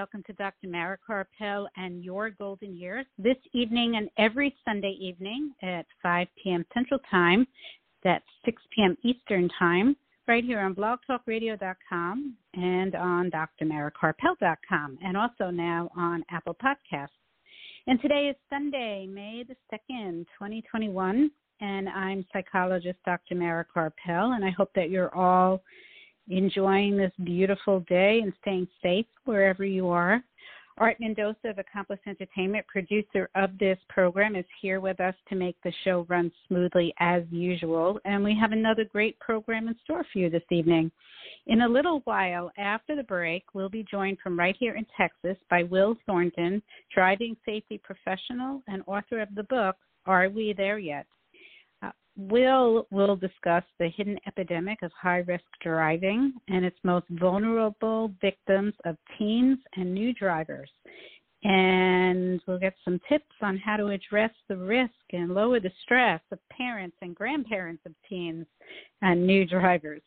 Welcome to Dr. Mara Karpel and Your Golden Years. This evening and every Sunday evening at 5 p.m. Central Time, that's 6 p.m. Eastern Time, right here on blogtalkradio.com and on drmarakarpel.com and also now on Apple Podcasts. And today is Sunday, May the 2nd, 2021, and I'm psychologist Dr. Mara Karpel, and I hope that you're all enjoying this beautiful day and staying safe wherever you are. Art Mendoza of Accomplice Entertainment, producer of this program, is here with us to make the show run smoothly as usual. And we have another great program in store for you this evening. In a little while after the break, we'll be joined from right here in Texas by Will Thornton, driving safety professional and author of the book, Are We There Yet? Will will discuss the hidden epidemic of high risk driving and its most vulnerable victims of teens and new drivers. And we'll get some tips on how to address the risk and lower the stress of parents and grandparents of teens and new drivers.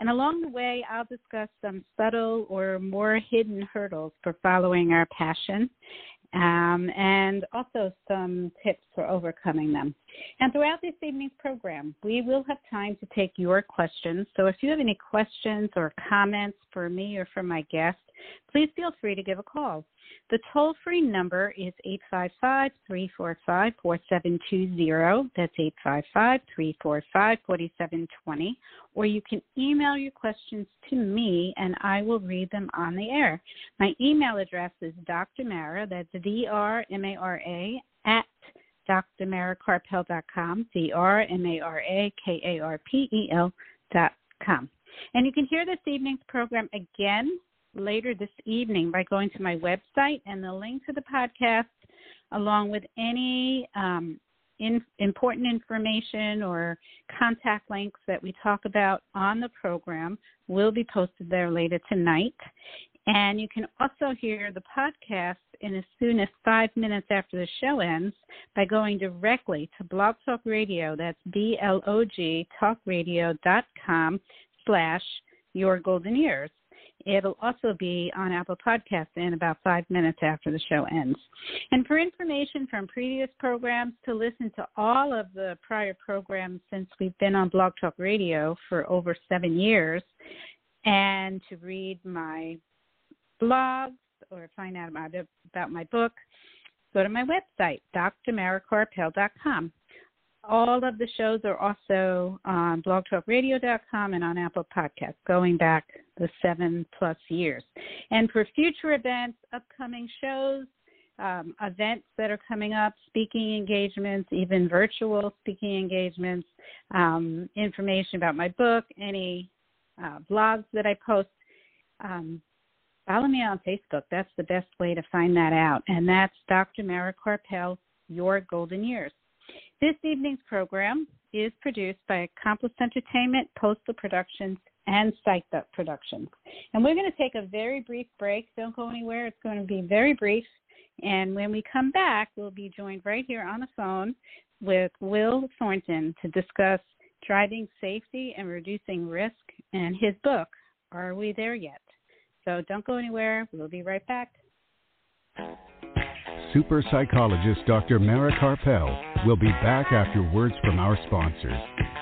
And along the way, I'll discuss some subtle or more hidden hurdles for following our passion um, and also some tips for overcoming them. And throughout this evening's program, we will have time to take your questions. So if you have any questions or comments for me or for my guest, please feel free to give a call. The toll free number is 855 345 4720. That's 855 345 4720. Or you can email your questions to me and I will read them on the air. My email address is Dr. Mara, that's D R M A R A, at drmarakarpel.com, D R M A R A K A R P E L.com. And you can hear this evening's program again later this evening by going to my website and the link to the podcast, along with any um, in, important information or contact links that we talk about on the program, will be posted there later tonight. And you can also hear the podcast in as soon as five minutes after the show ends by going directly to Blog Talk Radio. That's B L O G talkradio.com slash your golden years. It'll also be on Apple Podcasts in about five minutes after the show ends. And for information from previous programs, to listen to all of the prior programs since we've been on Blog Talk Radio for over seven years, and to read my blogs or find out about, my book, go to my website, drmarakarpel.com. All of the shows are also on blogtalkradio.com and on Apple Podcasts, going back the seven plus years. And for future events, upcoming shows, um, events that are coming up, speaking engagements, even virtual speaking engagements, um, information about my book, any uh, blogs that I post, um, follow me on Facebook. That's the best way to find that out. And that's Dr. Mara Karpel, Your Golden Years. This evening's program is produced by Accomplice Entertainment, Postal Productions, and Psyched Up Productions. And we're going to take a very brief break. Don't go anywhere. It's going to be very brief. And when we come back, we'll be joined right here on the phone with Will Thornton to discuss driving safety and reducing risk and his book, Are We There Yet? So don't go anywhere. We'll be right back super psychologist Dr. Mara Karpel will be back after words from our sponsors.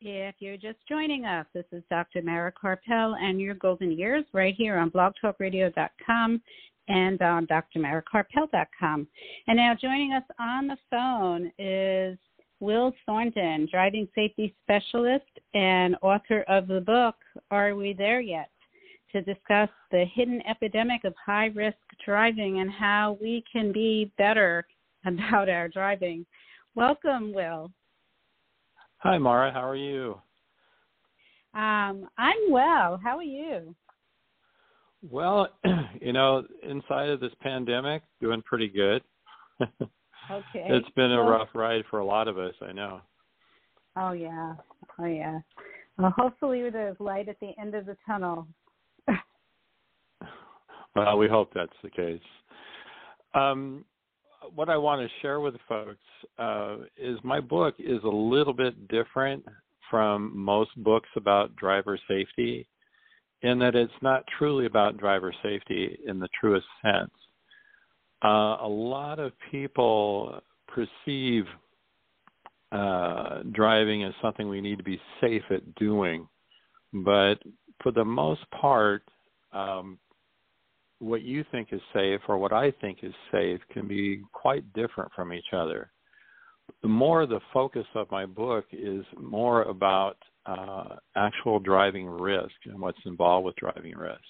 If you're just joining us, this is Dr. Mara Karpel and your golden years right here on blogtalkradio.com and on drmarakarpel.com. And now joining us on the phone is Will Thornton, driving safety specialist and author of the book Are We There Yet? to discuss the hidden epidemic of high risk driving and how we can be better about our driving. Welcome, Will. Hi, Mara. How are you? Um, I'm well. How are you? Well, you know, inside of this pandemic, doing pretty good. okay. It's been a well, rough ride for a lot of us, I know. Oh yeah. Oh yeah. Well, hopefully there's light at the end of the tunnel. well, we hope that's the case. Um, what I want to share with folks uh, is my book is a little bit different from most books about driver safety in that it's not truly about driver safety in the truest sense. Uh, a lot of people perceive uh, driving as something we need to be safe at doing, but for the most part, um, what you think is safe or what I think is safe can be quite different from each other. The more the focus of my book is more about uh, actual driving risk and what's involved with driving risk.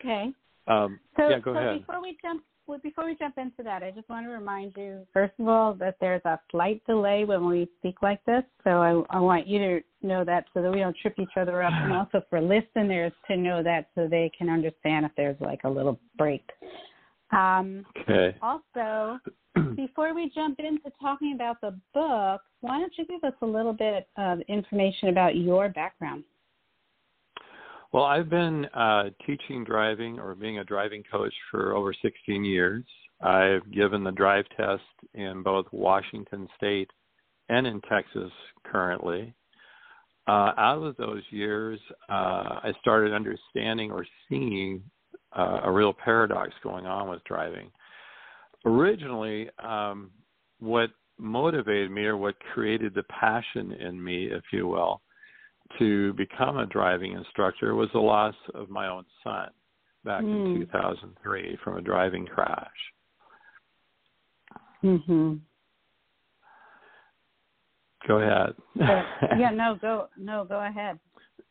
Okay. Um, so, yeah, go so ahead. Before we jump before we jump into that, I just want to remind you, first of all, that there's a slight delay when we speak like this. So I, I want you to know that so that we don't trip each other up, and also for listeners to know that so they can understand if there's like a little break. Um, okay. Also, before we jump into talking about the book, why don't you give us a little bit of information about your background? Well, I've been uh, teaching driving or being a driving coach for over 16 years. I've given the drive test in both Washington State and in Texas currently. Uh, out of those years, uh, I started understanding or seeing uh, a real paradox going on with driving. Originally, um, what motivated me or what created the passion in me, if you will, to become a driving instructor was the loss of my own son back mm. in 2003 from a driving crash. Mhm. Go ahead. yeah, no, go no, go ahead.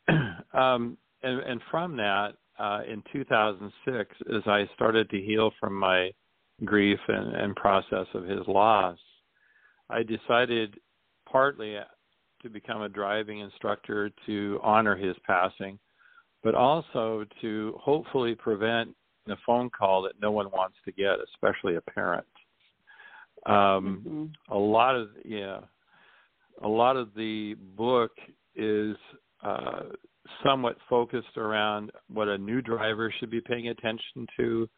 um, and, and from that, uh, in 2006, as I started to heal from my grief and, and process of his loss, I decided partly to become a driving instructor to honor his passing, but also to hopefully prevent the phone call that no one wants to get, especially a parent. Um, mm-hmm. A lot of yeah, a lot of the book is uh, somewhat focused around what a new driver should be paying attention to,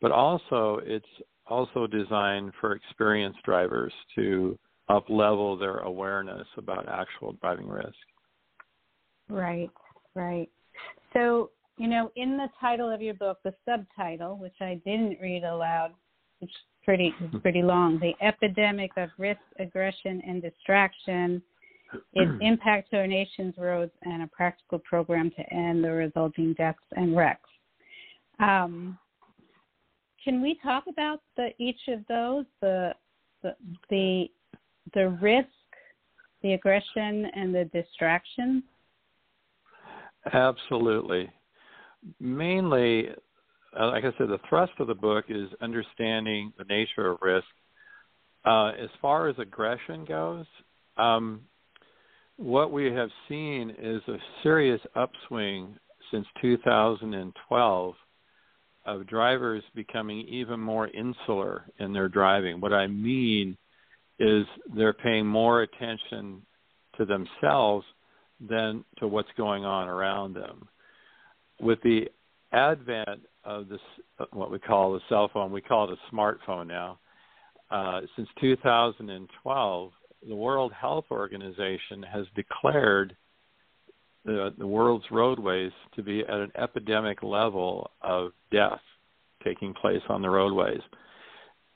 but also it's also designed for experienced drivers to up level their awareness about actual driving risk. Right, right. So, you know, in the title of your book, the subtitle, which I didn't read aloud, which is pretty pretty long, the epidemic of risk, aggression, and distraction, its impact to our nation's roads, and a practical program to end the resulting deaths and wrecks. Um, can we talk about the each of those, the the, the the risk, the aggression, and the distraction? Absolutely. Mainly, uh, like I said, the thrust of the book is understanding the nature of risk. Uh, as far as aggression goes, um, what we have seen is a serious upswing since 2012 of drivers becoming even more insular in their driving. What I mean is they're paying more attention to themselves than to what's going on around them. with the advent of this, what we call the cell phone, we call it a smartphone now. Uh, since 2012, the World Health Organization has declared the, the world's roadways to be at an epidemic level of death taking place on the roadways.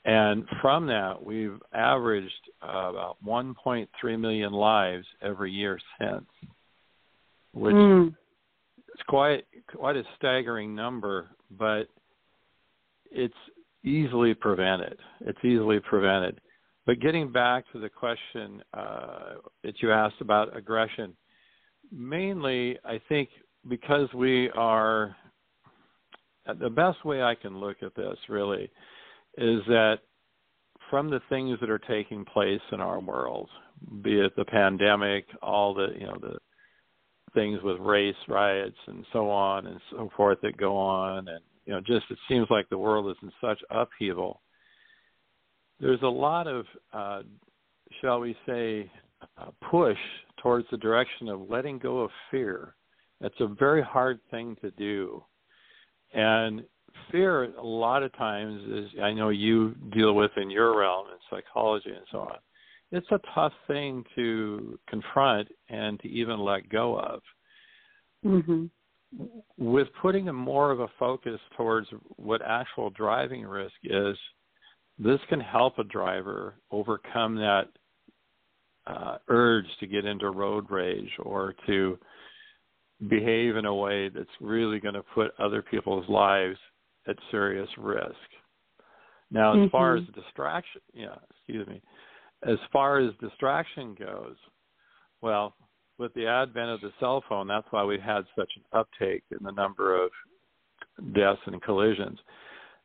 And from that, we've averaged uh, about 1.3 million lives every year since, which mm. is quite quite a staggering number. But it's easily prevented. It's easily prevented. But getting back to the question uh, that you asked about aggression, mainly I think because we are the best way I can look at this really is that from the things that are taking place in our world, be it the pandemic, all the you know the things with race riots and so on and so forth that go on, and you know just it seems like the world is in such upheaval. There's a lot of, uh, shall we say, uh, push towards the direction of letting go of fear. That's a very hard thing to do, and fear a lot of times is I know you deal with in your realm in psychology and so on. It's a tough thing to confront and to even let go of. Mm-hmm. With putting a more of a focus towards what actual driving risk is, this can help a driver overcome that uh, urge to get into road rage or to behave in a way that's really going to put other people's lives at serious risk. Now, as mm-hmm. far as distraction, yeah, excuse me, as far as distraction goes, well, with the advent of the cell phone, that's why we had such an uptake in the number of deaths and collisions.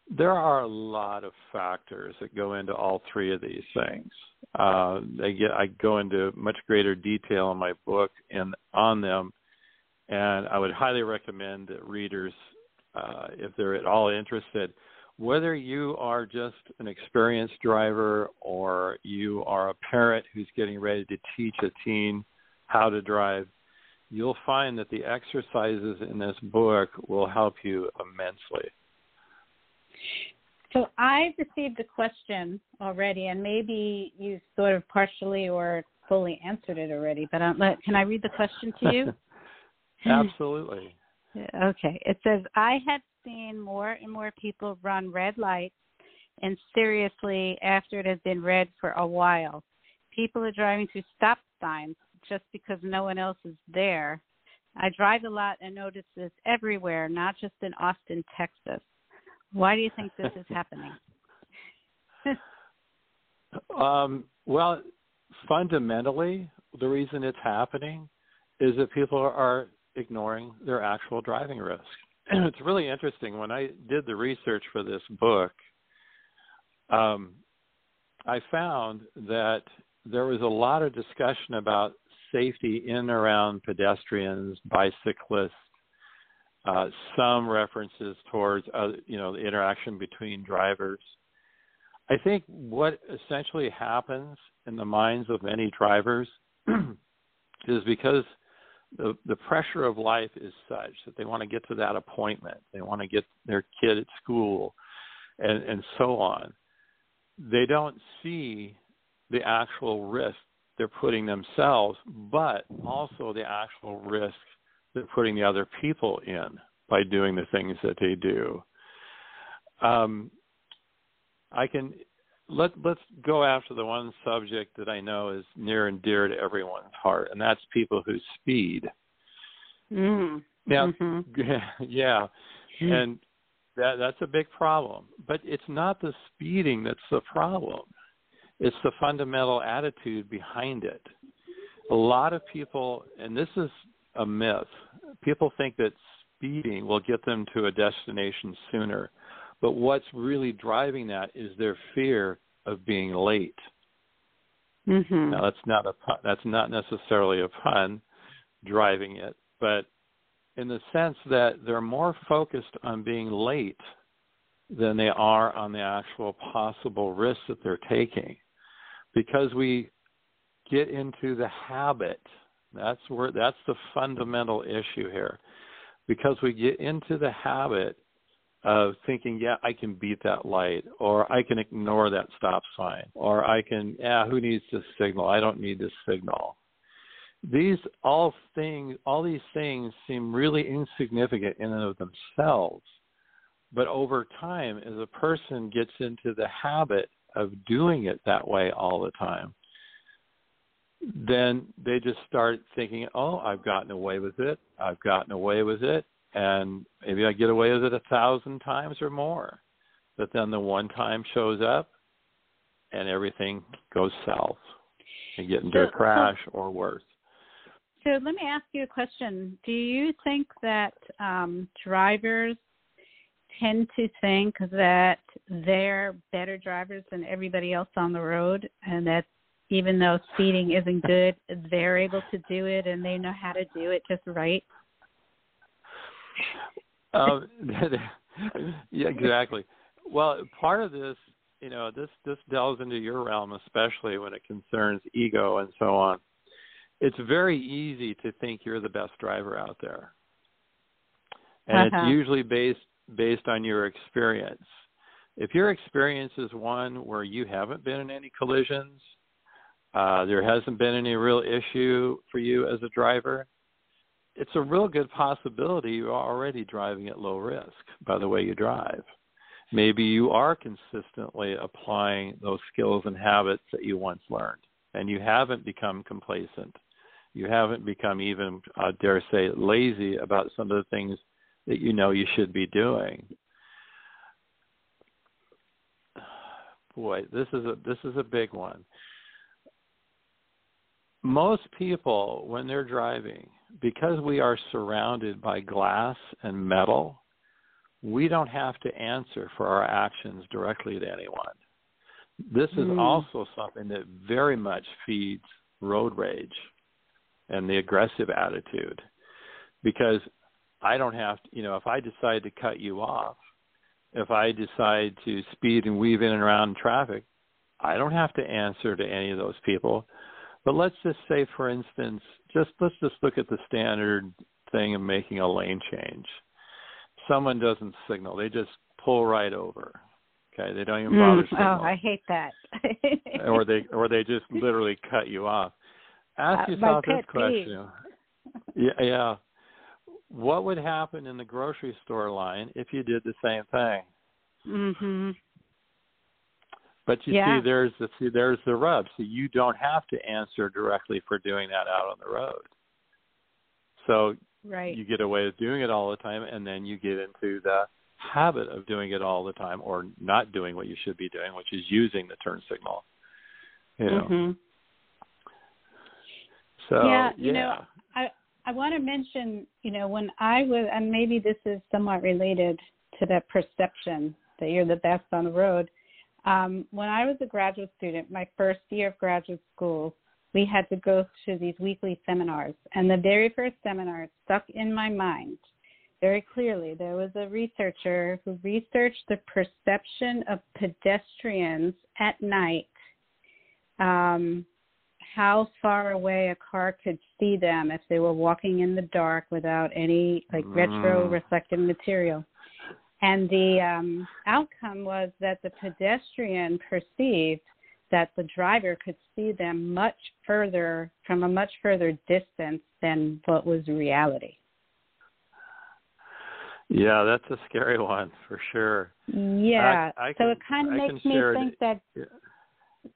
There are a lot of factors that go into all three of these things. Uh, they get, I go into much greater detail in my book and on them, and I would highly recommend that readers uh, if they're at all interested, whether you are just an experienced driver or you are a parent who's getting ready to teach a teen how to drive, you'll find that the exercises in this book will help you immensely. So I've received a question already, and maybe you sort of partially or fully answered it already. But um, can I read the question to you? Absolutely. Okay. It says, I had seen more and more people run red lights, and seriously, after it has been red for a while. People are driving through stop signs just because no one else is there. I drive a lot and notice this everywhere, not just in Austin, Texas. Why do you think this is happening? um, well, fundamentally, the reason it's happening is that people are ignoring their actual driving risk. And it's really interesting. When I did the research for this book, um, I found that there was a lot of discussion about safety in and around pedestrians, bicyclists, uh, some references towards uh, you know the interaction between drivers. I think what essentially happens in the minds of many drivers is because the the pressure of life is such that they want to get to that appointment. They want to get their kid at school and and so on. They don't see the actual risk they're putting themselves but also the actual risk they're putting the other people in by doing the things that they do. Um, i can let let's go after the one subject that I know is near and dear to everyone's heart, and that's people who speed. Mm. Now, mm-hmm. yeah, and that that's a big problem. But it's not the speeding that's the problem; it's the fundamental attitude behind it. A lot of people, and this is a myth. People think that speeding will get them to a destination sooner but what's really driving that is their fear of being late. Mm-hmm. Now that's not a that's not necessarily a pun driving it, but in the sense that they're more focused on being late than they are on the actual possible risks that they're taking, because we get into the habit. That's where that's the fundamental issue here because we get into the habit of thinking, yeah, I can beat that light, or I can ignore that stop sign, or I can, yeah, who needs this signal? I don't need this signal. These all things, all these things seem really insignificant in and of themselves, but over time, as a person gets into the habit of doing it that way all the time, then they just start thinking, oh, I've gotten away with it. I've gotten away with it and maybe I get away with it a thousand times or more. But then the one time shows up and everything goes south and get into so, a crash so, or worse. So let me ask you a question. Do you think that um, drivers tend to think that they're better drivers than everybody else on the road and that even though speeding isn't good, they're able to do it and they know how to do it just right? Um, yeah, exactly. Well, part of this, you know, this this delves into your realm, especially when it concerns ego and so on. It's very easy to think you're the best driver out there, and uh-huh. it's usually based based on your experience. If your experience is one where you haven't been in any collisions, uh, there hasn't been any real issue for you as a driver, it's a real good possibility you're already driving at low risk by the way you drive. Maybe you are consistently applying those skills and habits that you once learned, and you haven't become complacent. You haven't become even, uh, dare say, lazy about some of the things that you know you should be doing. Boy, this is a this is a big one. Most people, when they're driving, because we are surrounded by glass and metal, we don't have to answer for our actions directly to anyone. This is mm. also something that very much feeds road rage and the aggressive attitude because I don't have to, you know, if I decide to cut you off, if I decide to speed and weave in and around traffic, I don't have to answer to any of those people. But let's just say, for instance, just let's just look at the standard thing of making a lane change. Someone doesn't signal; they just pull right over. Okay, they don't even bother. Mm, oh, I hate that. or they or they just literally cut you off. Ask uh, yourself this question. yeah, yeah. What would happen in the grocery store line if you did the same thing? Mhm. But you yeah. see, there's the see, there's the rub. So you don't have to answer directly for doing that out on the road. So right. you get away with doing it all the time, and then you get into the habit of doing it all the time, or not doing what you should be doing, which is using the turn signal. You know. Mm-hmm. So yeah, you yeah. know, I I want to mention, you know, when I was, and maybe this is somewhat related to that perception that you're the best on the road um, when I was a graduate student, my first year of graduate school, we had to go to these weekly seminars. And the very first seminar stuck in my mind very clearly. There was a researcher who researched the perception of pedestrians at night, um, how far away a car could see them if they were walking in the dark without any like mm. retro reflective material. And the um, outcome was that the pedestrian perceived that the driver could see them much further from a much further distance than what was reality. Yeah, that's a scary one for sure. Yeah. I, I so can, it kind of I makes me think that. Yeah.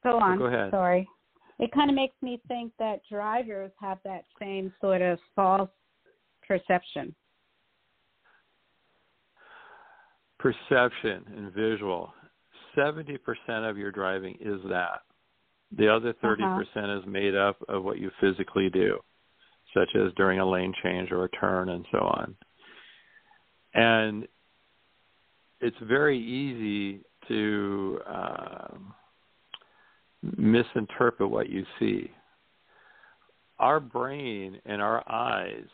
Go on. Go ahead. Sorry. It kind of makes me think that drivers have that same sort of false perception. Perception and visual, 70% of your driving is that. The other 30% uh-huh. is made up of what you physically do, such as during a lane change or a turn and so on. And it's very easy to uh, misinterpret what you see. Our brain and our eyes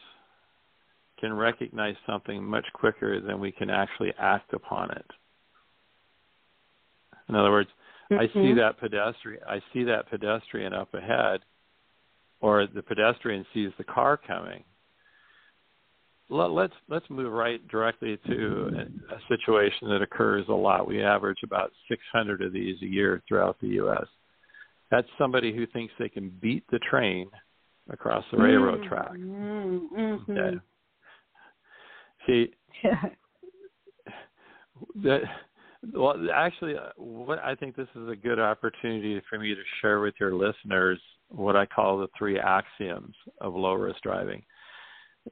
can recognize something much quicker than we can actually act upon it. In other words, mm-hmm. I see mm-hmm. that pedestrian I see that pedestrian up ahead or the pedestrian sees the car coming. let, let's let's move right directly to a, situation that occurs a lot. We average about 600 of these a year throughout the U.S. That's somebody who thinks they can beat the train across the railroad mm, track. Mm-hmm. Okay. See, that well, actually, uh, what I think this is a good opportunity for me to share with your listeners what I call the three axioms of low risk driving.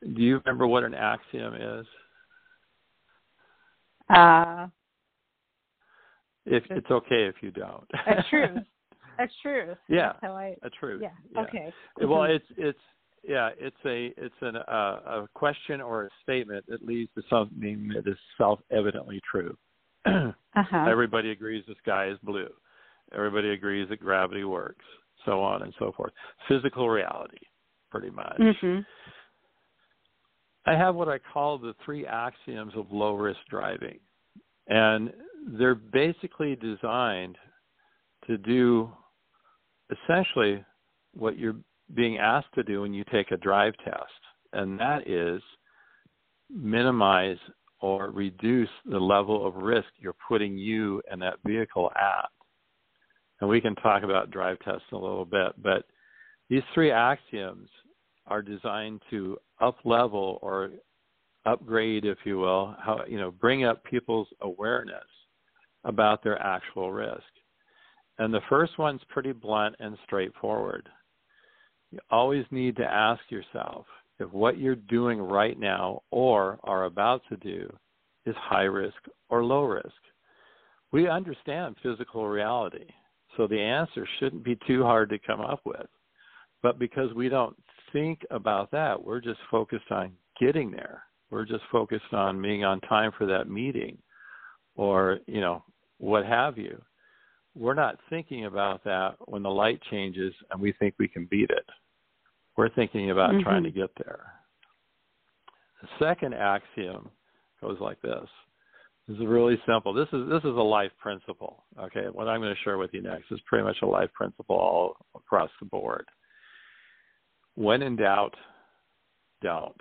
Do you remember what an axiom is? Uh, if it's okay if you don't. A truth. A truth. Yeah. I. A truth. Yeah. yeah. Okay. Well, it's it's yeah, it's a it's an uh, a question or a statement that leads to something that is self evidently true. uh-huh. Everybody agrees the sky is blue. Everybody agrees that gravity works, so on and so forth. Physical reality, pretty much. Mm-hmm. I have what I call the three axioms of low risk driving. And they're basically designed to do essentially what you're being asked to do when you take a drive test, and that is minimize or reduce the level of risk you're putting you and that vehicle at. And we can talk about drive tests in a little bit, but these three axioms are designed to up level or upgrade, if you will, how you know, bring up people's awareness about their actual risk. And the first one's pretty blunt and straightforward. You always need to ask yourself if what you're doing right now or are about to do is high risk or low risk. We understand physical reality, so the answer shouldn't be too hard to come up with. But because we don't think about that, we're just focused on getting there. We're just focused on being on time for that meeting or, you know, what have you. We're not thinking about that when the light changes and we think we can beat it. We're thinking about mm-hmm. trying to get there. The second axiom goes like this. This is really simple. This is this is a life principle. Okay, what I'm going to share with you next is pretty much a life principle all across the board. When in doubt, don't.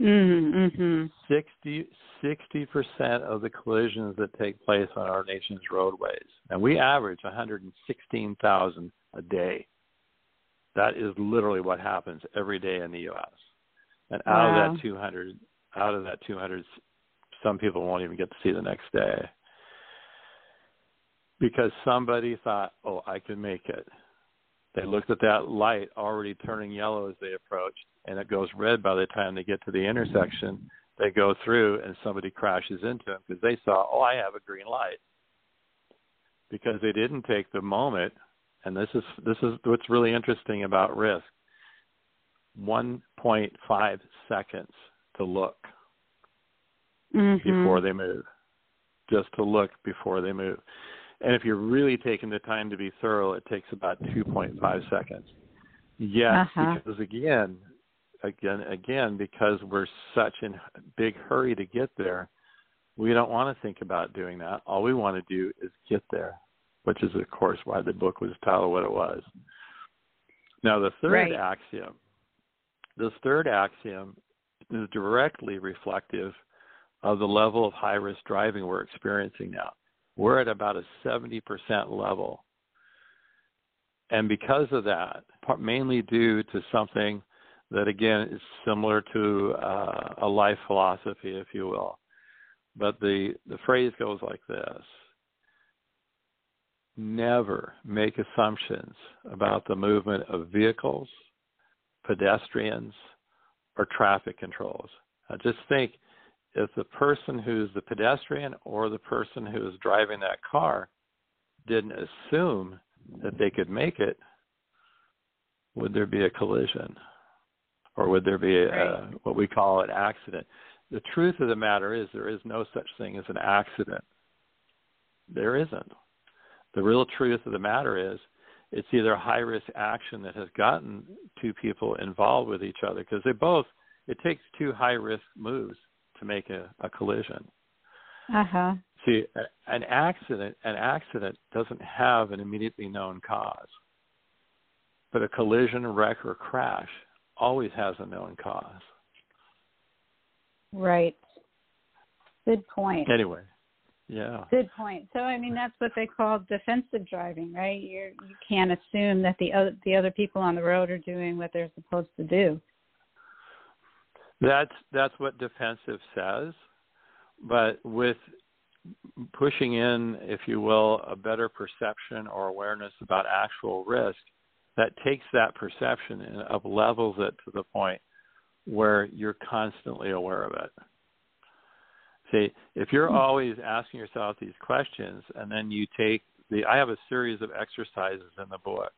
Mm-hmm. 60 percent of the collisions that take place on our nation's roadways, and we average 116,000 a day. That is literally what happens every day in the U.S. And out wow. of that 200, out of that 200, some people won't even get to see the next day because somebody thought, "Oh, I can make it." They looked at that light already turning yellow as they approached, and it goes red by the time they get to the intersection. They go through, and somebody crashes into them because they saw, "Oh, I have a green light," because they didn't take the moment. And this is this is what's really interesting about risk. 1.5 seconds to look mm-hmm. before they move. Just to look before they move. And if you're really taking the time to be thorough, it takes about 2.5 seconds. Yes, uh-huh. because again, again, again, because we're such in a big hurry to get there, we don't want to think about doing that. All we want to do is get there, which is, of course, why the book was titled what it was. Now, the third right. axiom, this third axiom is directly reflective of the level of high risk driving we're experiencing now. We're at about a 70% level. And because of that, mainly due to something that, again, is similar to uh, a life philosophy, if you will. But the, the phrase goes like this Never make assumptions about the movement of vehicles, pedestrians, or traffic controls. Now just think if the person who's the pedestrian or the person who is driving that car didn't assume that they could make it, would there be a collision? Or would there be a, right. what we call an accident? The truth of the matter is there is no such thing as an accident. There isn't. The real truth of the matter is it's either a high risk action that has gotten two people involved with each other because they both it takes two high risk moves to make a, a collision. Uh-huh. See, an accident an accident doesn't have an immediately known cause. But a collision, wreck, or crash always has a known cause. Right. Good point. Anyway, yeah. Good point. So I mean that's what they call defensive driving, right? You're you can't assume that the other the other people on the road are doing what they're supposed to do. That's that's what defensive says, but with pushing in, if you will, a better perception or awareness about actual risk, that takes that perception and up levels it to the point where you're constantly aware of it. See, if you're hmm. always asking yourself these questions and then you take the I have a series of exercises in the book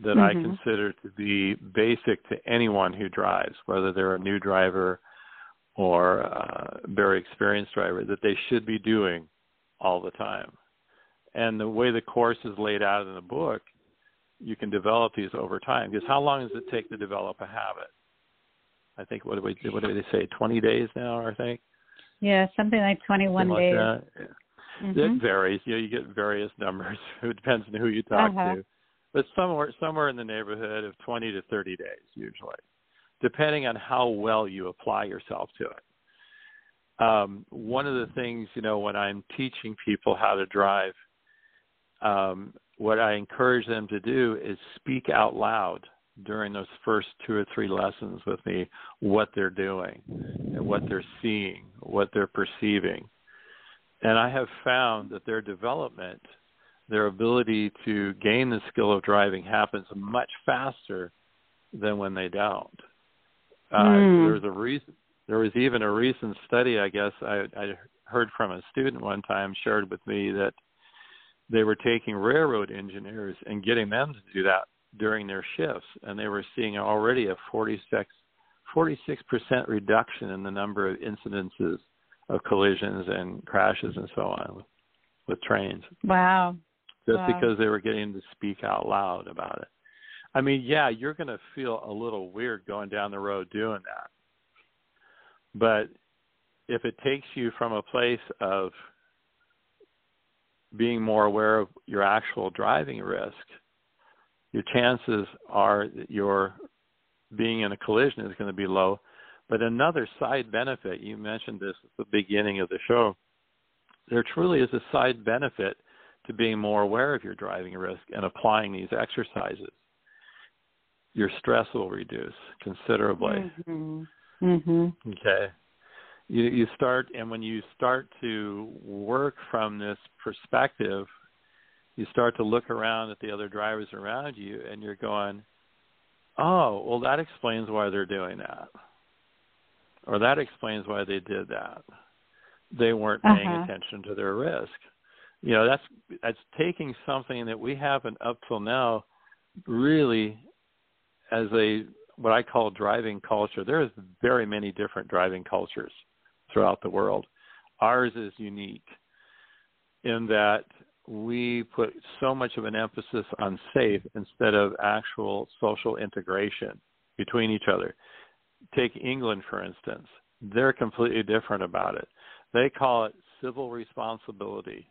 that mm-hmm. I consider to be basic to anyone who drives, whether they're a new driver or a very experienced driver, that they should be doing all the time. And the way the course is laid out in the book, you can develop these over time. Because how long does it take to develop a habit? I think what do we what do they say? Twenty days now, I think. Yeah, something like twenty-one something days. Like mm-hmm. It varies. You know, you get various numbers. it depends on who you talk uh-huh. to, but somewhere somewhere in the neighborhood of twenty to thirty days usually, depending on how well you apply yourself to it. Um, one of the things you know when I'm teaching people how to drive, um, what I encourage them to do is speak out loud during those first two or three lessons with me what they're doing and what they're seeing, what they're perceiving. And I have found that their development, their ability to gain the skill of driving happens much faster than when they don't. Uh, mm. There was a reason. There was even a recent study, I guess, I, I heard from a student one time shared with me that they were taking railroad engineers and getting them to do that during their shifts, and they were seeing already a 46 percent reduction in the number of incidences of collisions and crashes and so on with, with trains. Wow. Just wow. because they were getting to speak out loud about it. I mean, yeah, you're going to feel a little weird going down the road doing that. But if it takes you from a place of being more aware of your actual driving risk your chances are that your being in a collision is going to be low. But another side benefit, you mentioned this at the beginning of the show, there truly is a side benefit to being more aware of your driving risk and applying these exercises. Your stress will reduce considerably. Mm-hmm. Mm-hmm. Okay. You, you start, and when you start to work from this perspective you start to look around at the other drivers around you and you're going, oh, well, that explains why they're doing that. Or that explains why they did that. They weren't paying uh-huh. attention to their risk. You know, that's that's taking something that we haven't up till now really as a what I call driving culture. There's very many different driving cultures throughout the world. Ours is unique in that we put so much of an emphasis on safe instead of actual social integration between each other. Take England, for instance. They're completely different about it. They call it civil responsibility.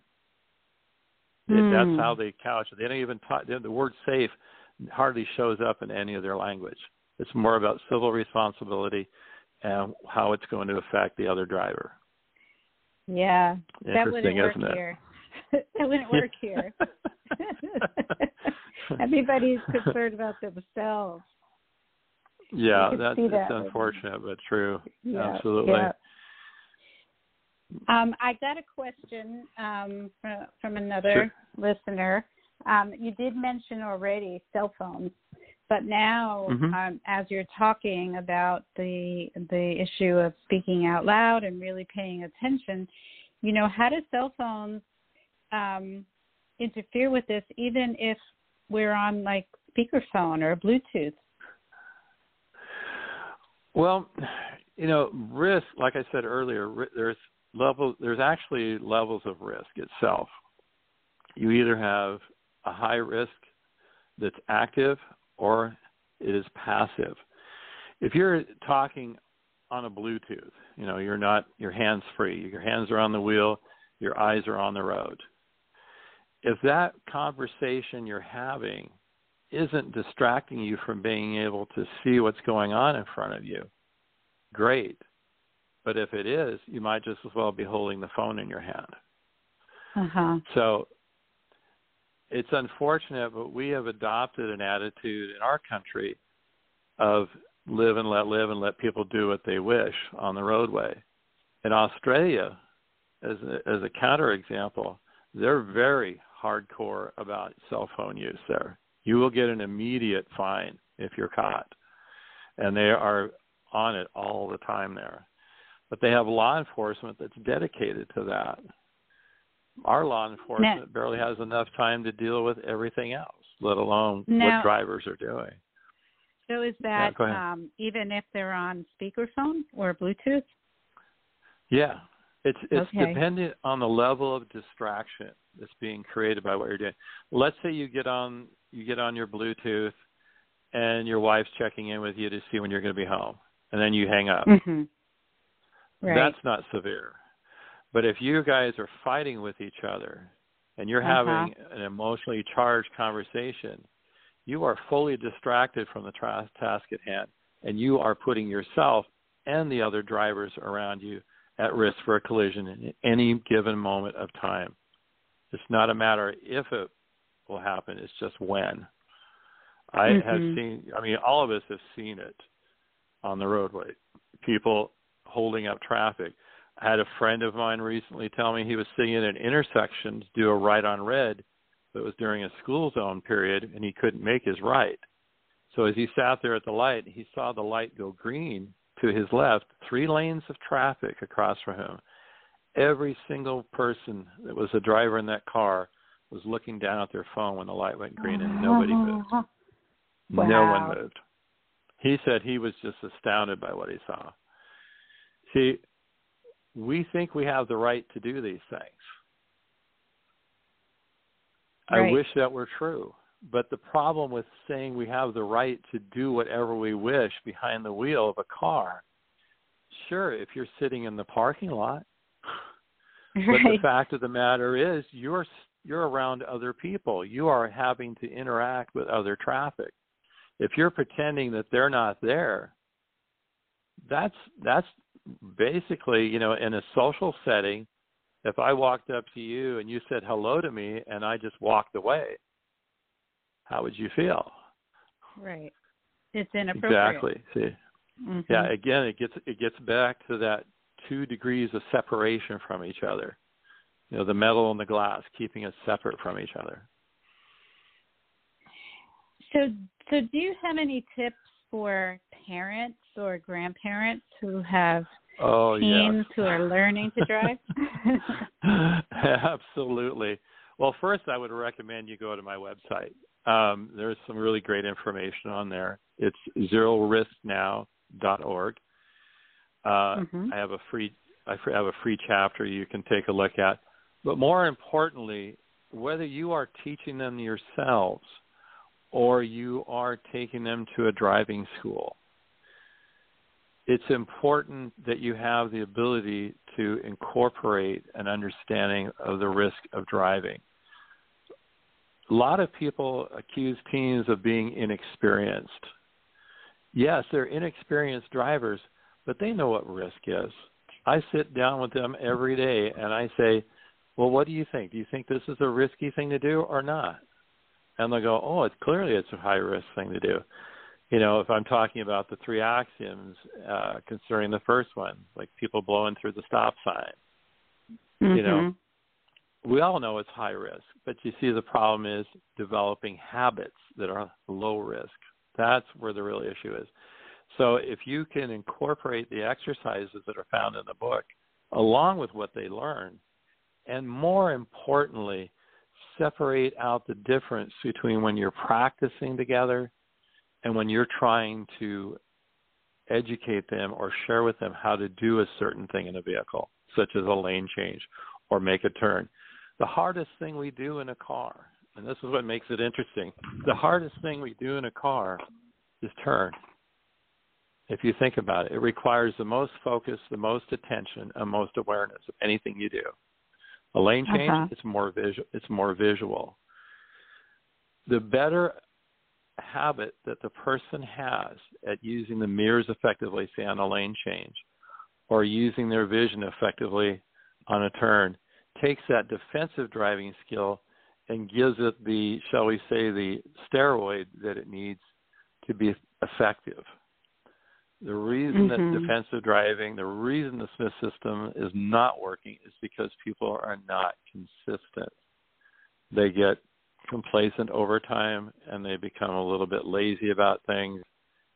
Mm. That's how they couch it. They don't even talk, the word safe hardly shows up in any of their language. It's more about civil responsibility and how it's going to affect the other driver. Yeah, that wouldn't work isn't it? here. that wouldn't work here. Everybody's concerned about themselves. Yeah, that's, that unfortunate but true. Yeah, Absolutely. Yeah. Um, I got a question um, from, from another sure. listener. Um, you did mention already cell phones, but now, mm-hmm. um, as you're talking about the the issue of speaking out loud and really paying attention, you know, how do cell phones um, interfere with this, even if we're on like speakerphone or Bluetooth? Well, you know, risk. Like I said earlier, there's levels. There's actually levels of risk itself. You either have a high risk that's active or it is passive. If you're talking on a Bluetooth, you know, you're not your hands free. Your hands are on the wheel, your eyes are on the road if that conversation you're having isn't distracting you from being able to see what's going on in front of you, great. But if it is, you might just as well be holding the phone in your hand. Uh-huh. So it's unfortunate, but we have adopted an attitude in our country of live and let live and let people do what they wish on the roadway. In Australia, as a, as a counterexample, they're very hardcore about cell phone use there. You will get an immediate fine if you're caught. And they are on it all the time there. But they have law enforcement that's dedicated to that. Our law enforcement now, barely has enough time to deal with everything else, let alone now, what drivers are doing. So is that yeah, um, even if they're on speakerphone or Bluetooth? Yeah, it's it's okay. dependent on the level of distraction that's being created by what you're doing. Let's say you get on you get on your Bluetooth and your wife's checking in with you to see when you're going to be home, and then you hang up. Mm-hmm. Right. That's not severe. But if you guys are fighting with each other and you're Uh-huh. having an emotionally charged conversation, you are fully distracted from the tra- task at hand, and you are putting yourself and the other drivers around you at risk for a collision in any given moment of time. It's not a matter if it will happen, it's just when. I have Mhm. seen, I mean, all of us have seen it on the roadway. People holding up traffic. I had a friend of mine recently tell me he was sitting in an intersection to do a right on red, but it was during a school zone period and he couldn't make his right. So as he sat there at the light, he saw the light go green to his left, three lanes of traffic across from him. Every single person that was a driver in that car was looking down at their phone when the light went green and nobody moved. No one moved. He said he was just astounded by what he saw. See, we think we have the right to do these things. I wish that were true. But the problem with saying we have the right to do whatever we wish behind the wheel of a car, sure, if you're sitting in the parking lot, but the fact of the matter is you're you're around other people. You are having to interact with other traffic. If you're pretending that they're not there, that's that's basically, you know, in a social setting, if I walked up to you and you said hello to me and I just walked away, how would you feel? Right. It's inappropriate. Exactly. See. Mhm. Yeah, again it gets it gets back to that two degrees of separation from each other. You know, the metal and the glass, keeping us separate from each other. So, so do you have any tips for parents or grandparents who have Oh teens who are learning to drive? Absolutely. Well, first I would recommend you go to my website. Um, there's some really great information on there. It's zerorisknow.org. Uh, Mhm. I have a free I have a free chapter you can take a look at. But more importantly, whether you are teaching them yourselves or you are taking them to a driving school, it's important that you have the ability to incorporate an understanding of the risk of driving. A lot of people accuse teens of being inexperienced. Yes, they're inexperienced drivers, but they know what risk is. I sit down with them every day and I say, Well, what do you think? Do you think this is a risky thing to do or not? And they'll go, Oh, it's clearly it's a high risk thing to do you know, if I'm talking about the three axioms uh, concerning the first one, like people blowing through the stop sign, you know, Mhm. we all know it's high risk. But you see, the problem is developing habits that are low risk. That's where the real issue is. So if you can incorporate the exercises that are found in the book along with what they learn, and more importantly, separate out the difference between when you're practicing together and when you're trying to educate them or share with them how to do a certain thing in a vehicle, such as a lane change or make a turn. The hardest thing we do in a car, and this is what makes it interesting, the hardest thing we do in a car is turn. If you think about it, it requires the most focus, the most attention, and most awareness of anything you do. A lane change, Uh-huh. it's more visual. It's more visual. The better habit that the person has at using the mirrors effectively, say on a lane change, or using their vision effectively on a turn takes that defensive driving skill and gives it the, shall we say, the steroid that it needs to be effective. The reason mm-hmm. that defensive driving, the reason the Smith system is not working is because people are not consistent. They get complacent over time and they become a little bit lazy about things.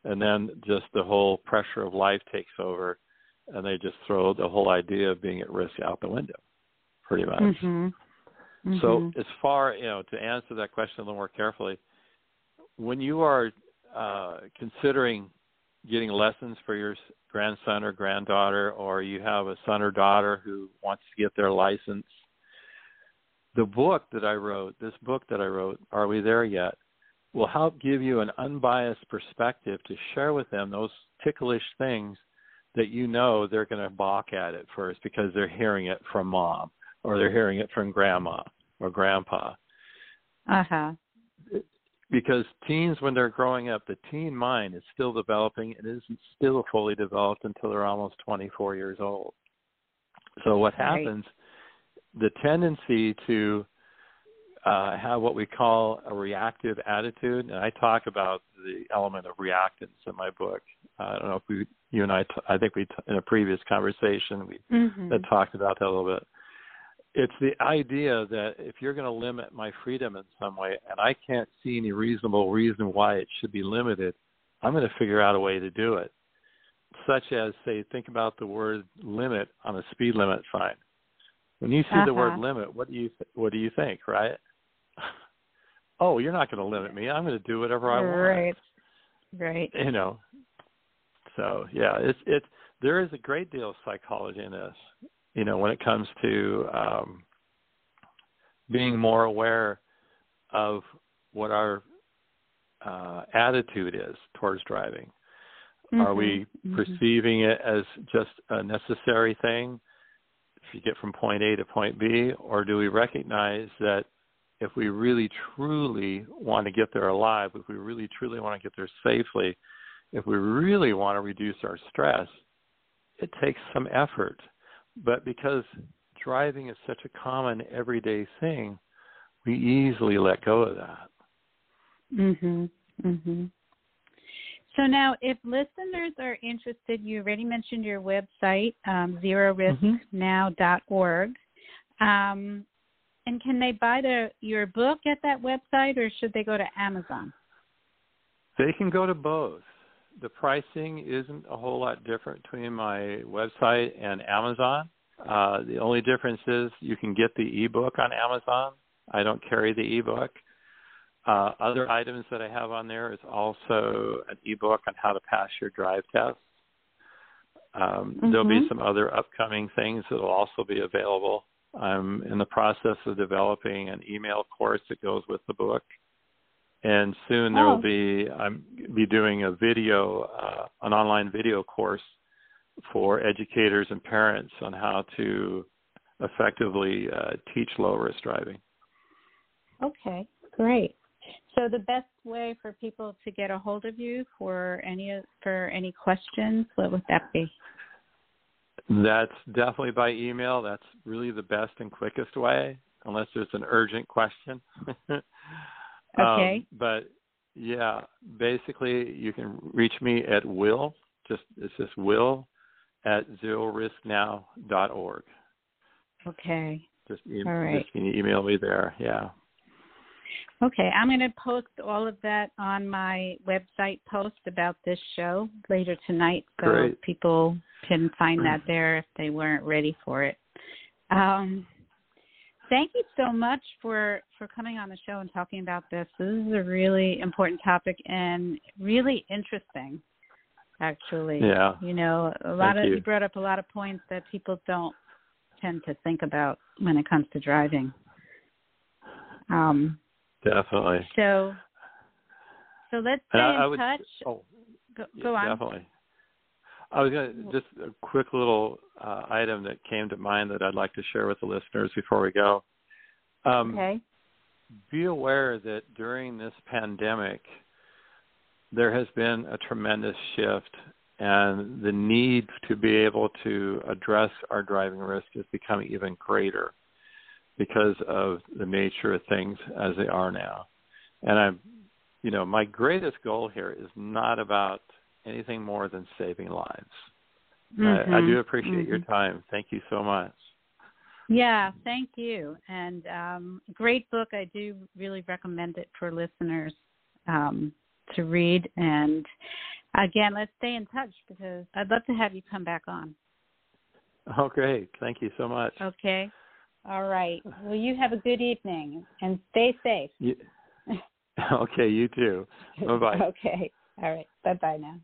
And then just the whole pressure of life takes over and they just throw the whole idea of being at risk out the window, pretty much. Mm-hmm. Mm-hmm. So, as far you know, to answer that question a little more carefully, when you are uh, considering getting lessons for your grandson or granddaughter, or you have a son or daughter who wants to get their license, the book that I wrote, this book that I wrote, Are We There Yet? will help give you an unbiased perspective to share with them those ticklish things that you know they're going to balk at it first because they're hearing it from mom or they're hearing it from grandma or grandpa. Uh huh. Because teens, when they're growing up, the teen mind is still developing. It isn't still fully developed until they're almost 24 years old. So what happens? Right. The tendency to uh, have what we call a reactive attitude, and I talk about the element of reactance in my book. Uh, I don't know if we, you and I, t- I think we, t- in a previous conversation, we mm-hmm. had talked about that a little bit it's the idea that if you're going to limit my freedom in some way and I can't see any reasonable reason why it should be limited, I'm going to figure out a way to do it. Such as, say, think about the word limit on a speed limit sign. When you see uh-huh. the word limit, what do you th- what do you think, right? oh, you're not going to limit me. I'm going to do whatever I want. Right. Right. You know. So yeah, it's it's there is a great deal of psychology in this you know, when it comes to um, being more aware of what our uh, attitude is towards driving. Mm-hmm. Are we mm-hmm. perceiving it as just a necessary thing if you get from point A to point B, or do we recognize that if we really truly want to get there alive, if we really truly want to get there safely, if we really want to reduce our stress, it takes some effort but because driving is such a common everyday thing, we easily let go of that. Mhm. Mhm. So now, if listeners are interested, you already mentioned your website, um, zerorisknow.org. Um, and can they buy the your book at that website, or should they go to Amazon? They can go to both the pricing isn't a whole lot different between my website and Amazon. Uh, the only difference is you can get the ebook on Amazon. I don't carry the ebook. Uh, other items that I have on there is also an ebook on how to pass your drive test. Um, mm-hmm. There'll be some other upcoming things that will also be available. I'm in the process of developing an email course that goes with the book and soon there oh. will be I'm be doing a video, uh, an online video course for educators and parents on how to effectively uh, teach low risk driving. Okay, great. So the best way for people to get a hold of you for any for any questions, what would that be? That's definitely by email. That's really the best and quickest way, unless there's an urgent question. Okay. Um, but yeah, basically you can reach me at will, just it's just will at zerorisknow.org. Okay. Just, e- All right. just email me there. Yeah. Okay, I'm going to post all of that on my website post about this show later tonight, so Great. people can find that there if they weren't ready for it. Um, thank you so much for for coming on the show and talking about this. This is a really important topic and really interesting actually. Yeah. You know, a lot Thank of you. you brought up a lot of points that people don't tend to think about when it comes to driving. Um Definitely. so so let's stay I- in I would- touch. Oh, Go, yeah, on. Definitely. I was going to just a quick little uh, item that came to mind that I'd like to share with the listeners before we go. Um, Okay. Be aware that during this pandemic, there has been a tremendous shift and the need to be able to address our driving risk is becoming even greater because of the nature of things as they are now. And I'm, you know, my greatest goal here is not about anything more than saving lives. Mm-hmm. I, I, mm-hmm. do appreciate mm-hmm. your time. Thank you so much. Yeah, thank you. And um, great book. I do really recommend it for listeners um, to read. And again, let's stay in touch because I'd love to have you come back on. Oh, great. Thank you so much. Okay. All right. Well, you have a good evening and stay safe. You, okay, you too. Bye bye. okay. All right. Bye bye now.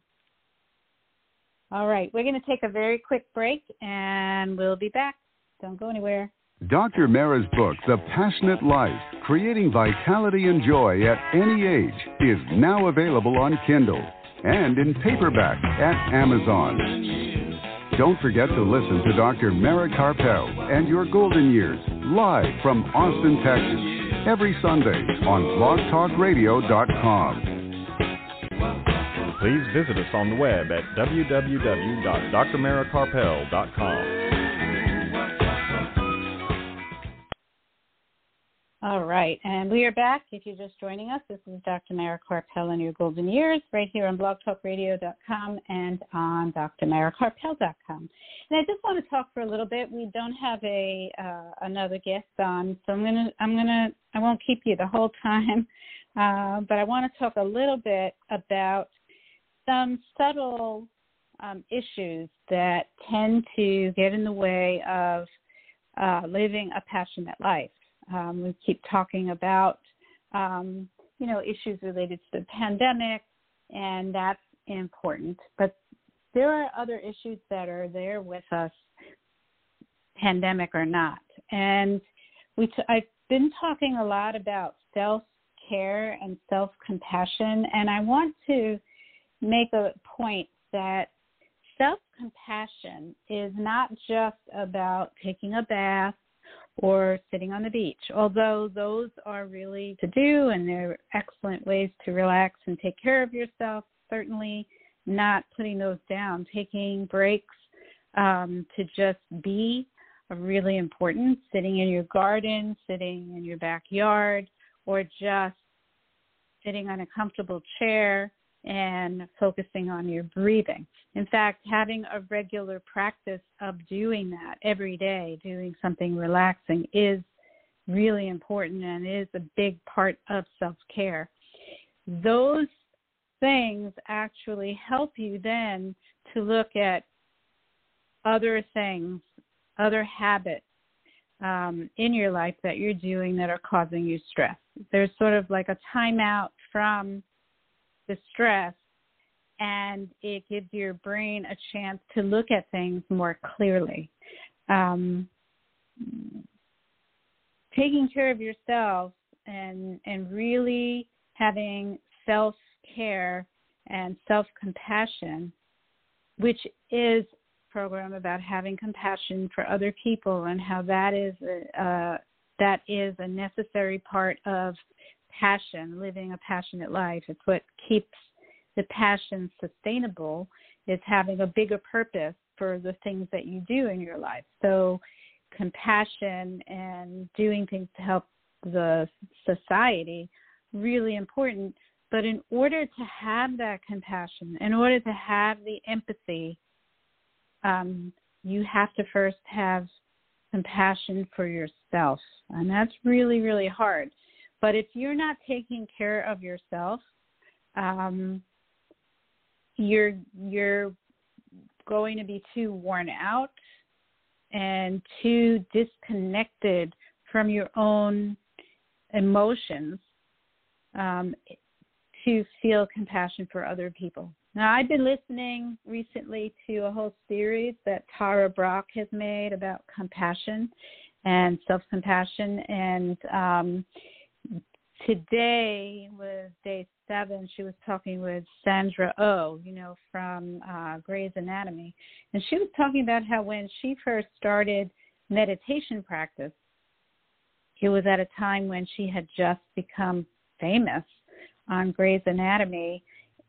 All right. We're going to take a very quick break and we'll be back. Don't go anywhere. Dr. Mara's book, The Passionate Life Creating Vitality and Joy at Any Age, is now available on Kindle and in paperback at Amazon. Don't forget to listen to Dr. Mara Karpel and Your Golden Years live from Austin, Texas, every Sunday on blogtalkradio.com. Please visit us on the web at www.drmarakarpel.com. All right, and we are back. If you're just joining us, this is Dr. Mara Karpel in Your Golden Years, right here on blogtalkradio.com and on drmarakarpel.com. And I just want to talk for a little bit. We don't have a uh, another guest on, so I'm gonna I'm gonna I won't keep you the whole time, uh, but I want to talk a little bit about some subtle um, issues that tend to get in the way of uh, living a passionate life. Um, we keep talking about, um, you know, issues related to the pandemic, and that's important. But there are other issues that are there with us, pandemic or not. And we t- I've been talking a lot about self care and self compassion, and I want to make a point that self compassion is not just about taking a bath or sitting on the beach, although those are really to do and they're excellent ways to relax and take care of yourself. Certainly not putting those down, taking breaks um, to just be are really important, sitting in your garden, sitting in your backyard, or just sitting on a comfortable chair and focusing on your breathing. In fact, having a regular practice of doing that every day, doing something relaxing, is really important and is a big part of self care. Those things actually help you then to look at other things, other habits um, in your life that you're doing that are causing you stress. There's sort of like a timeout from stress and it gives your brain a chance to look at things more clearly. Um, taking care of yourself and and really having self care and self compassion, which is a program about having compassion for other people and how that is a, uh, that is a necessary part of passion, living a passionate life. It's what keeps the passion sustainable is having a bigger purpose for the things that you do in your life. So compassion and doing things to help the society really important but in order to have that compassion in order to have the empathy um, you have to first have compassion for yourself and that's really really hard but if you're not taking care of yourself, um, you're you're going to be too worn out and too disconnected from your own emotions um, to feel compassion for other people. Now, I've been listening recently to a whole series that Tara Brach has made about compassion and self compassion, and um, today was day seven. She was talking with Sandra O, oh, you know, from uh, Grey's Anatomy. And she was talking about how when she first started meditation practice, it was at a time when she had just become famous on Grey's Anatomy.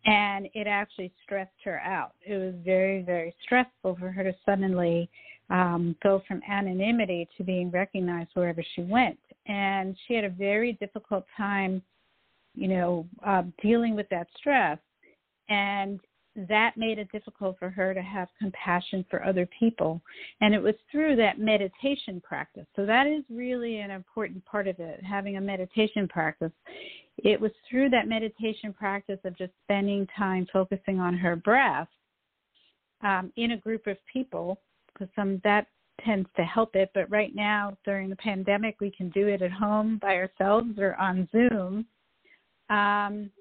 and it actually stressed her out. It was very, very stressful for her to suddenly um, go from anonymity to being recognized wherever she went. And she had a very difficult time, you know, uh, dealing with that stress. And that made it difficult for her to have compassion for other people. And it was through that meditation practice. So that is really an important part of it, having a meditation practice. It was through that meditation practice of just spending time focusing on her breath um, in a group of people, because some that tends to help it. But right now, during the pandemic, we can do it at home by ourselves or on Zoom. Um,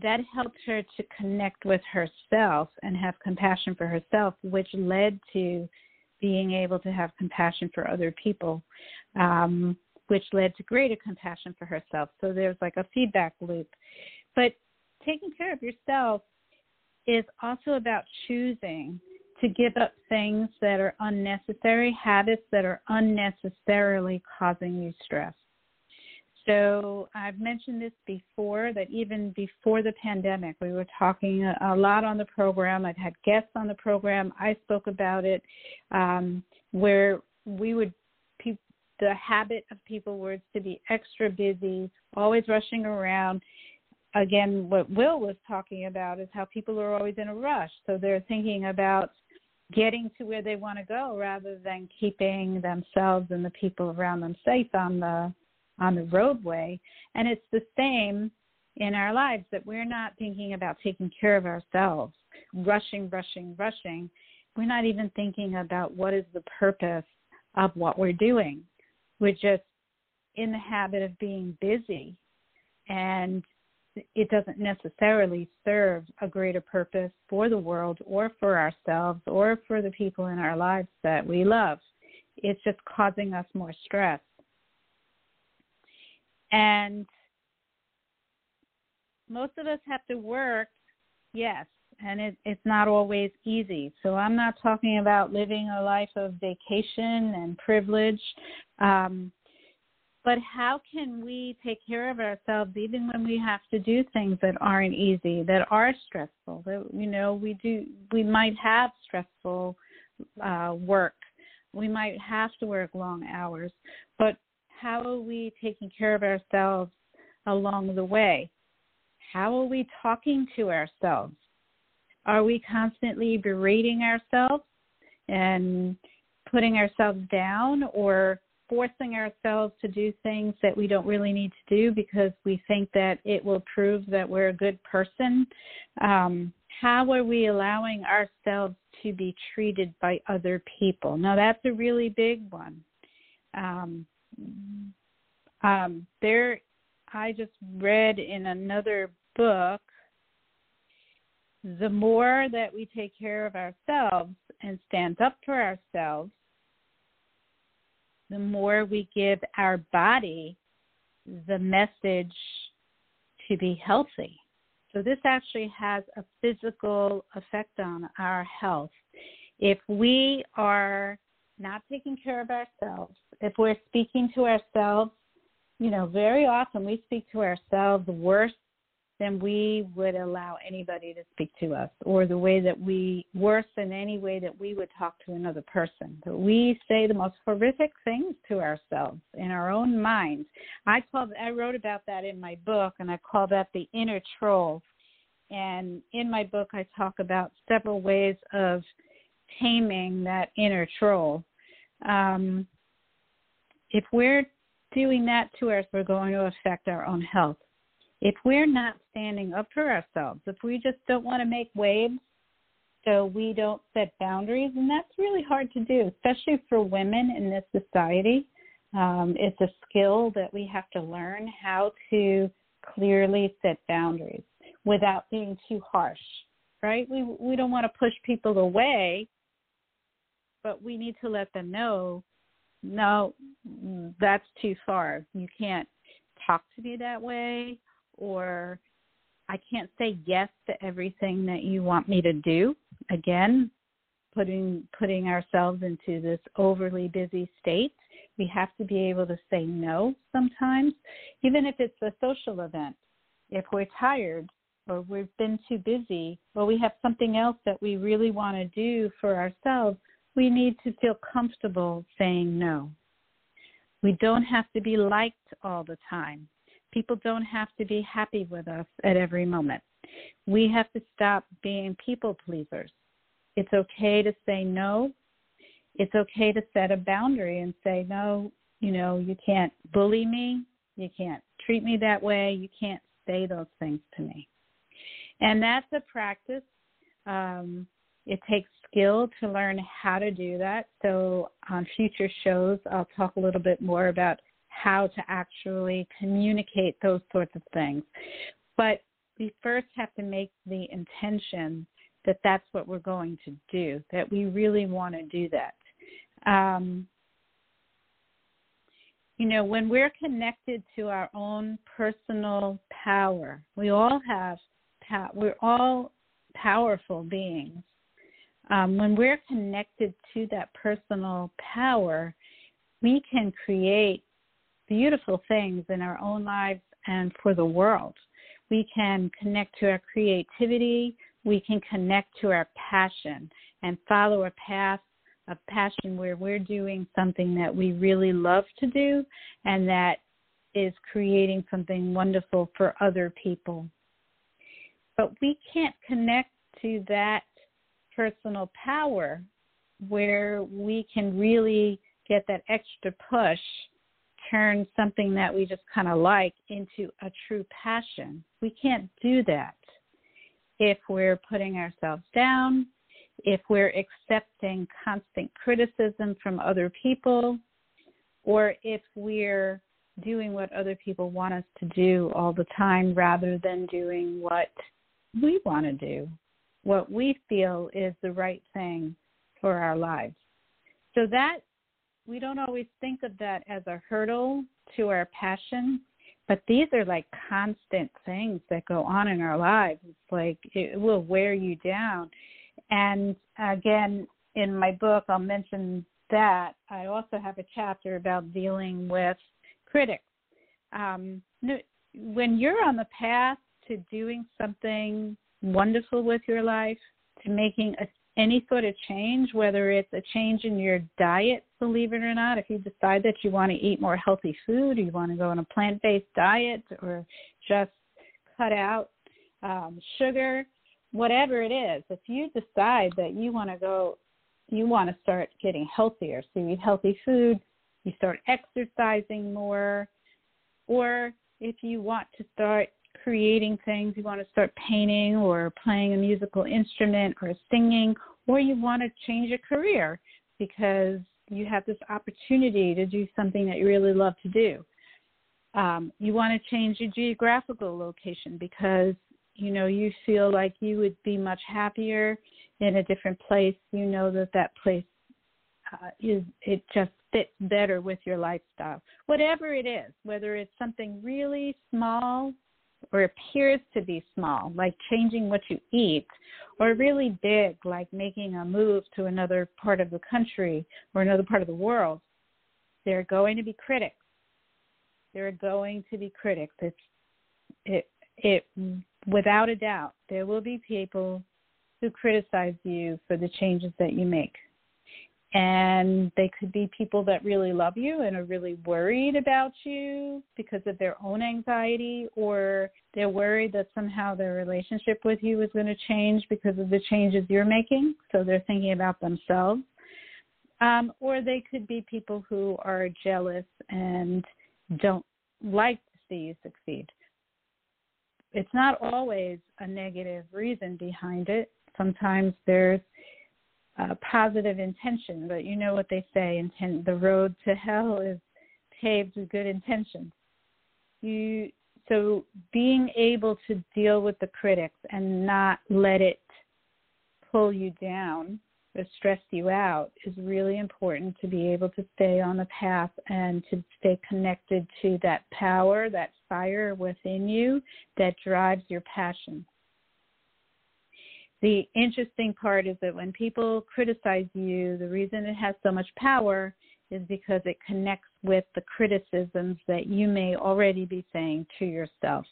that helped her to connect with herself and have compassion for herself, which led to being able to have compassion for other people, um, which led to greater compassion for herself. So there's like a feedback loop. But taking care of yourself is also about choosing to give up things that are unnecessary, habits that are unnecessarily causing you stress. So I've mentioned this before that even before the pandemic, we were talking a, lot on the program. I've had guests on the program. I spoke about it, um, where we would pe- the habit of people was to be extra busy, always rushing around. Again, what Will was talking about is how people are always in a rush, so they're thinking about getting to where they want to go rather than keeping themselves and the people around them safe on the on the roadway. And it's the same in our lives that we're not thinking about taking care of ourselves, rushing, rushing, rushing. We're not even thinking about what is the purpose of what we're doing. We're just in the habit of being busy and it doesn't necessarily serve a greater purpose for the world or for ourselves or for the people in our lives that we love. It's just causing us more stress. And most of us have to work, yes, and it, it's not always easy. So I'm not talking about living a life of vacation and privilege. Um, but how can we take care of ourselves even when we have to do things that aren't easy, that are stressful? That you know, we do we might have stressful uh, work. We might have to work long hours, but how are we taking care of ourselves along the way? How are we talking to ourselves? Are we constantly berating ourselves and putting ourselves down or forcing ourselves to do things that we don't really need to do because we think that it will prove that we're a good person? Um, how are we allowing ourselves to be treated by other people? Now, that's a really big one. Um, um, there, I just read in another book the more that we take care of ourselves and stand up for ourselves, the more we give our body the message to be healthy. So, this actually has a physical effect on our health. If we are not taking care of ourselves, if we're speaking to ourselves, you know, very often we speak to ourselves worse than we would allow anybody to speak to us, or the way that we, worse than any way that we would talk to another person. That we say the most horrific things to ourselves in our own minds. I called, I wrote about that in my book, and I call that the inner troll. And in my book, I talk about several ways of taming that inner troll. Um, if we're doing that to us, we're going to affect our own health. If we're not standing up for ourselves, if we just don't want to make waves, so we don't set boundaries, and that's really hard to do, especially for women in this society. Um, it's a skill that we have to learn how to clearly set boundaries without being too harsh, right? We we don't want to push people away, but we need to let them know no, that's too far. You can't talk to me that way, or I can't say yes to everything that you want me to do. Again, putting putting ourselves into this overly busy state. We have to be able to say no sometimes, even if it's a social event. If we're tired, or we've been too busy or we have something else that we really want to do for ourselves, we need to feel comfortable saying no. We don't have to be liked all the time. People don't have to be happy with us at every moment. We have to stop being people pleasers. It's okay to say no. It's okay to set a boundary and say, no, you know, you can't bully me. You can't treat me that way. You can't say those things to me. And that's a practice. Um, it takes skill to learn how to do that. So, on future shows, I'll talk a little bit more about how to actually communicate those sorts of things. But we first have to make the intention that that's what we're going to do, that we really want to do that. Um, you know, when we're connected to our own personal power, we all have, we're all powerful beings. Um, when we're connected to that personal power, we can create beautiful things in our own lives and for the world. We can connect to our creativity, we can connect to our passion and follow a path of passion where we're doing something that we really love to do and that is creating something wonderful for other people. But we can't connect to that personal power where we can really get that extra push, turn something that we just kind of like into a true passion. We can't do that if we're putting ourselves down, if we're accepting constant criticism from other people, or if we're doing what other people want us to do all the time rather than doing what we want to do, what we feel is the right thing for our lives. So that we don't always think of that as a hurdle to our passion, but these are like constant things that go on in our lives. It's like it will wear you down. And again, in my book, I'll mention that. I also have a chapter about dealing with critics. Um, when you're on the path to doing something wonderful with your life, to making a any sort of change, whether it's a change in your diet, believe it or not, if you decide that you want to eat more healthy food, or you want to go on a plant based diet, or just cut out um, sugar, whatever it is, if you decide that you want to go, you want to start getting healthier, so you eat healthy food, you start exercising more, or if you want to start creating things, you want to start painting or playing a musical instrument or singing, or you want to change your career because you have this opportunity to do something that you really love to do. Um, you want to change your geographical location because you know you feel like you would be much happier in a different place. You know that that place uh, is it just fits better with your lifestyle. Whatever it is, whether it's something really small or appears to be small, like changing what you eat, or really big, like making a move to another part of the country or another part of the world, there are going to be critics. There are going to be critics. It's it it without a doubt there will be people who criticize you for the changes that you make and they could be people that really love you and are really worried about you because of their own anxiety or they're worried that somehow their relationship with you is going to change because of the changes you're making so they're thinking about themselves. Um, or they could be people who are jealous and don't like to see you succeed. It's not always a negative reason behind it. Sometimes there's uh, positive intention, but you know what they say: intent. The road to hell is paved with good intentions. You so being able to deal with the critics and not let it pull you down or stress you out is really important to be able to stay on the path and to stay connected to that power, that fire within you that drives your passion the interesting part is that when people criticize you, the reason it has so much power is because it connects with the criticisms that you may already be saying to yourself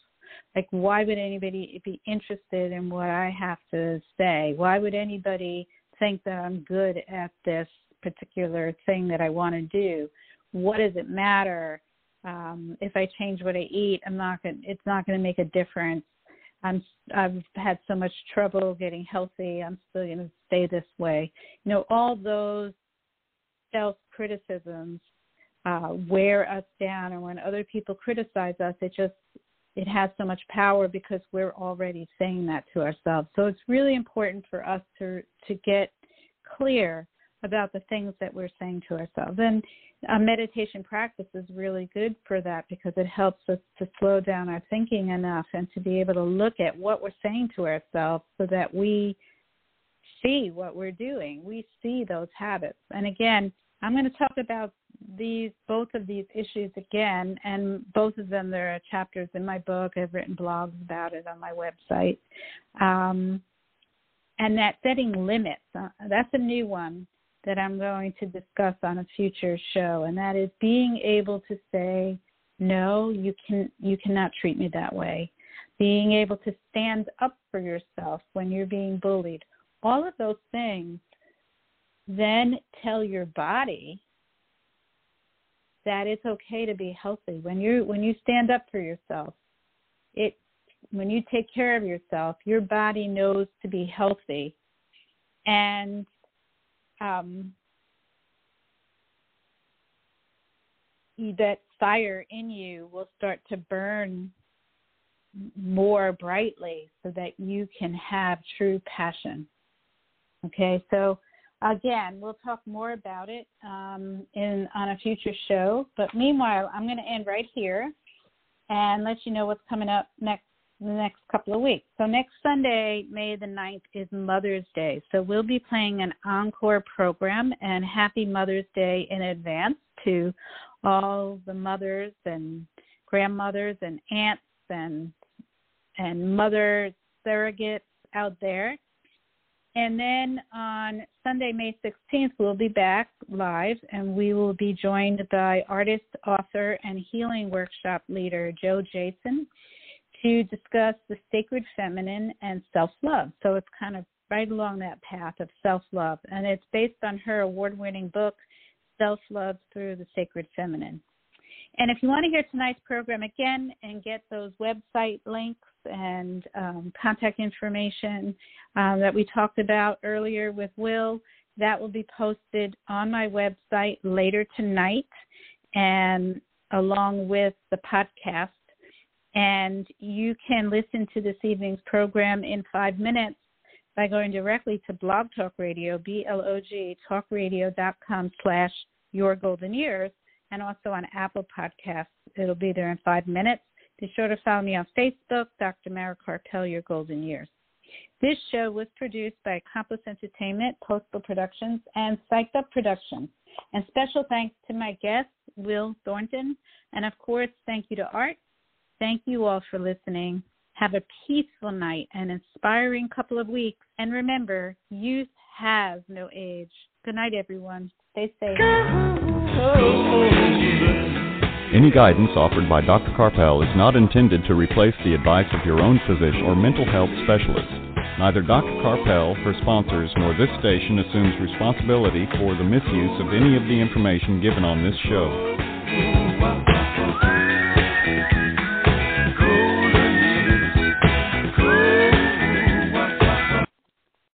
Like, why would anybody be interested in what I have to say? Why would anybody think that I'm good at this particular thing that I want to do? What does it matter um, if I change what I eat? I'm not gonna. It's not going to make a difference. I'm. I've had so much trouble getting healthy. I'm still going to stay this way. You know, all those self criticisms uh, wear us down, and when other people criticize us, it just it has so much power because we're already saying that to ourselves. So it's really important for us to to get clear about the things that we're saying to ourselves. And a meditation practice is really good for that because it helps us to slow down our thinking enough and to be able to look at what we're saying to ourselves so that we see what we're doing. We see those habits. And again, I'm going to talk about these both of these issues again, and both of them there are chapters in my book. I've written blogs about it on my website. Um, and that setting limits, uh, that's a new one that I'm going to discuss on a future show, and that is being able to say, no, you can you cannot treat me that way. Being able to stand up for yourself when you're being bullied. All of those things then tell your body that it's okay to be healthy when you when you stand up for yourself it when you take care of yourself your body knows to be healthy and um, that fire in you will start to burn more brightly so that you can have true passion okay so again, we'll talk more about it um, in on a future show. But meanwhile, I'm going to end right here and let you know what's coming up next the next couple of weeks. So next Sunday, May the 9th, is Mother's Day. So we'll be playing an encore program and happy Mother's Day in advance to all the mothers and grandmothers and aunts and and mother surrogates out there. And then on Sunday, May 16th, we'll be back live and we will be joined by artist, author, and healing workshop leader Jo Jayson to discuss the sacred feminine and self love. So it's kind of right along that path of self love. And it's based on her award winning book, Self Love Through the Sacred Feminine. And if you want to hear tonight's program again and get those website links and um, contact information um, that we talked about earlier with Will, that will be posted on my website later tonight and along with the podcast. And you can listen to this evening's program in five minutes by going directly to Blog Talk Radio, B-L-O-G, talkradio.com slash your golden years and also on Apple Podcasts. It'll be there in five minutes. Be sure to follow me on Facebook, Dr. Mara Karpel, Your Golden Years. This show was produced by Accomplice Entertainment, Postal Productions, and Psyched Up Productions. And special thanks to my guest, Will Thornton. And of course, thank you to Art. Thank you all for listening. Have a peaceful night and inspiring couple of weeks. And remember, youth has no age. Good night, everyone. Stay safe. Any guidance offered by Dr. Karpel is not intended to replace the advice of your own physician or mental health specialist. Neither Dr. Karpel, her sponsors, nor this station assumes responsibility for the misuse of any of the information given on this show.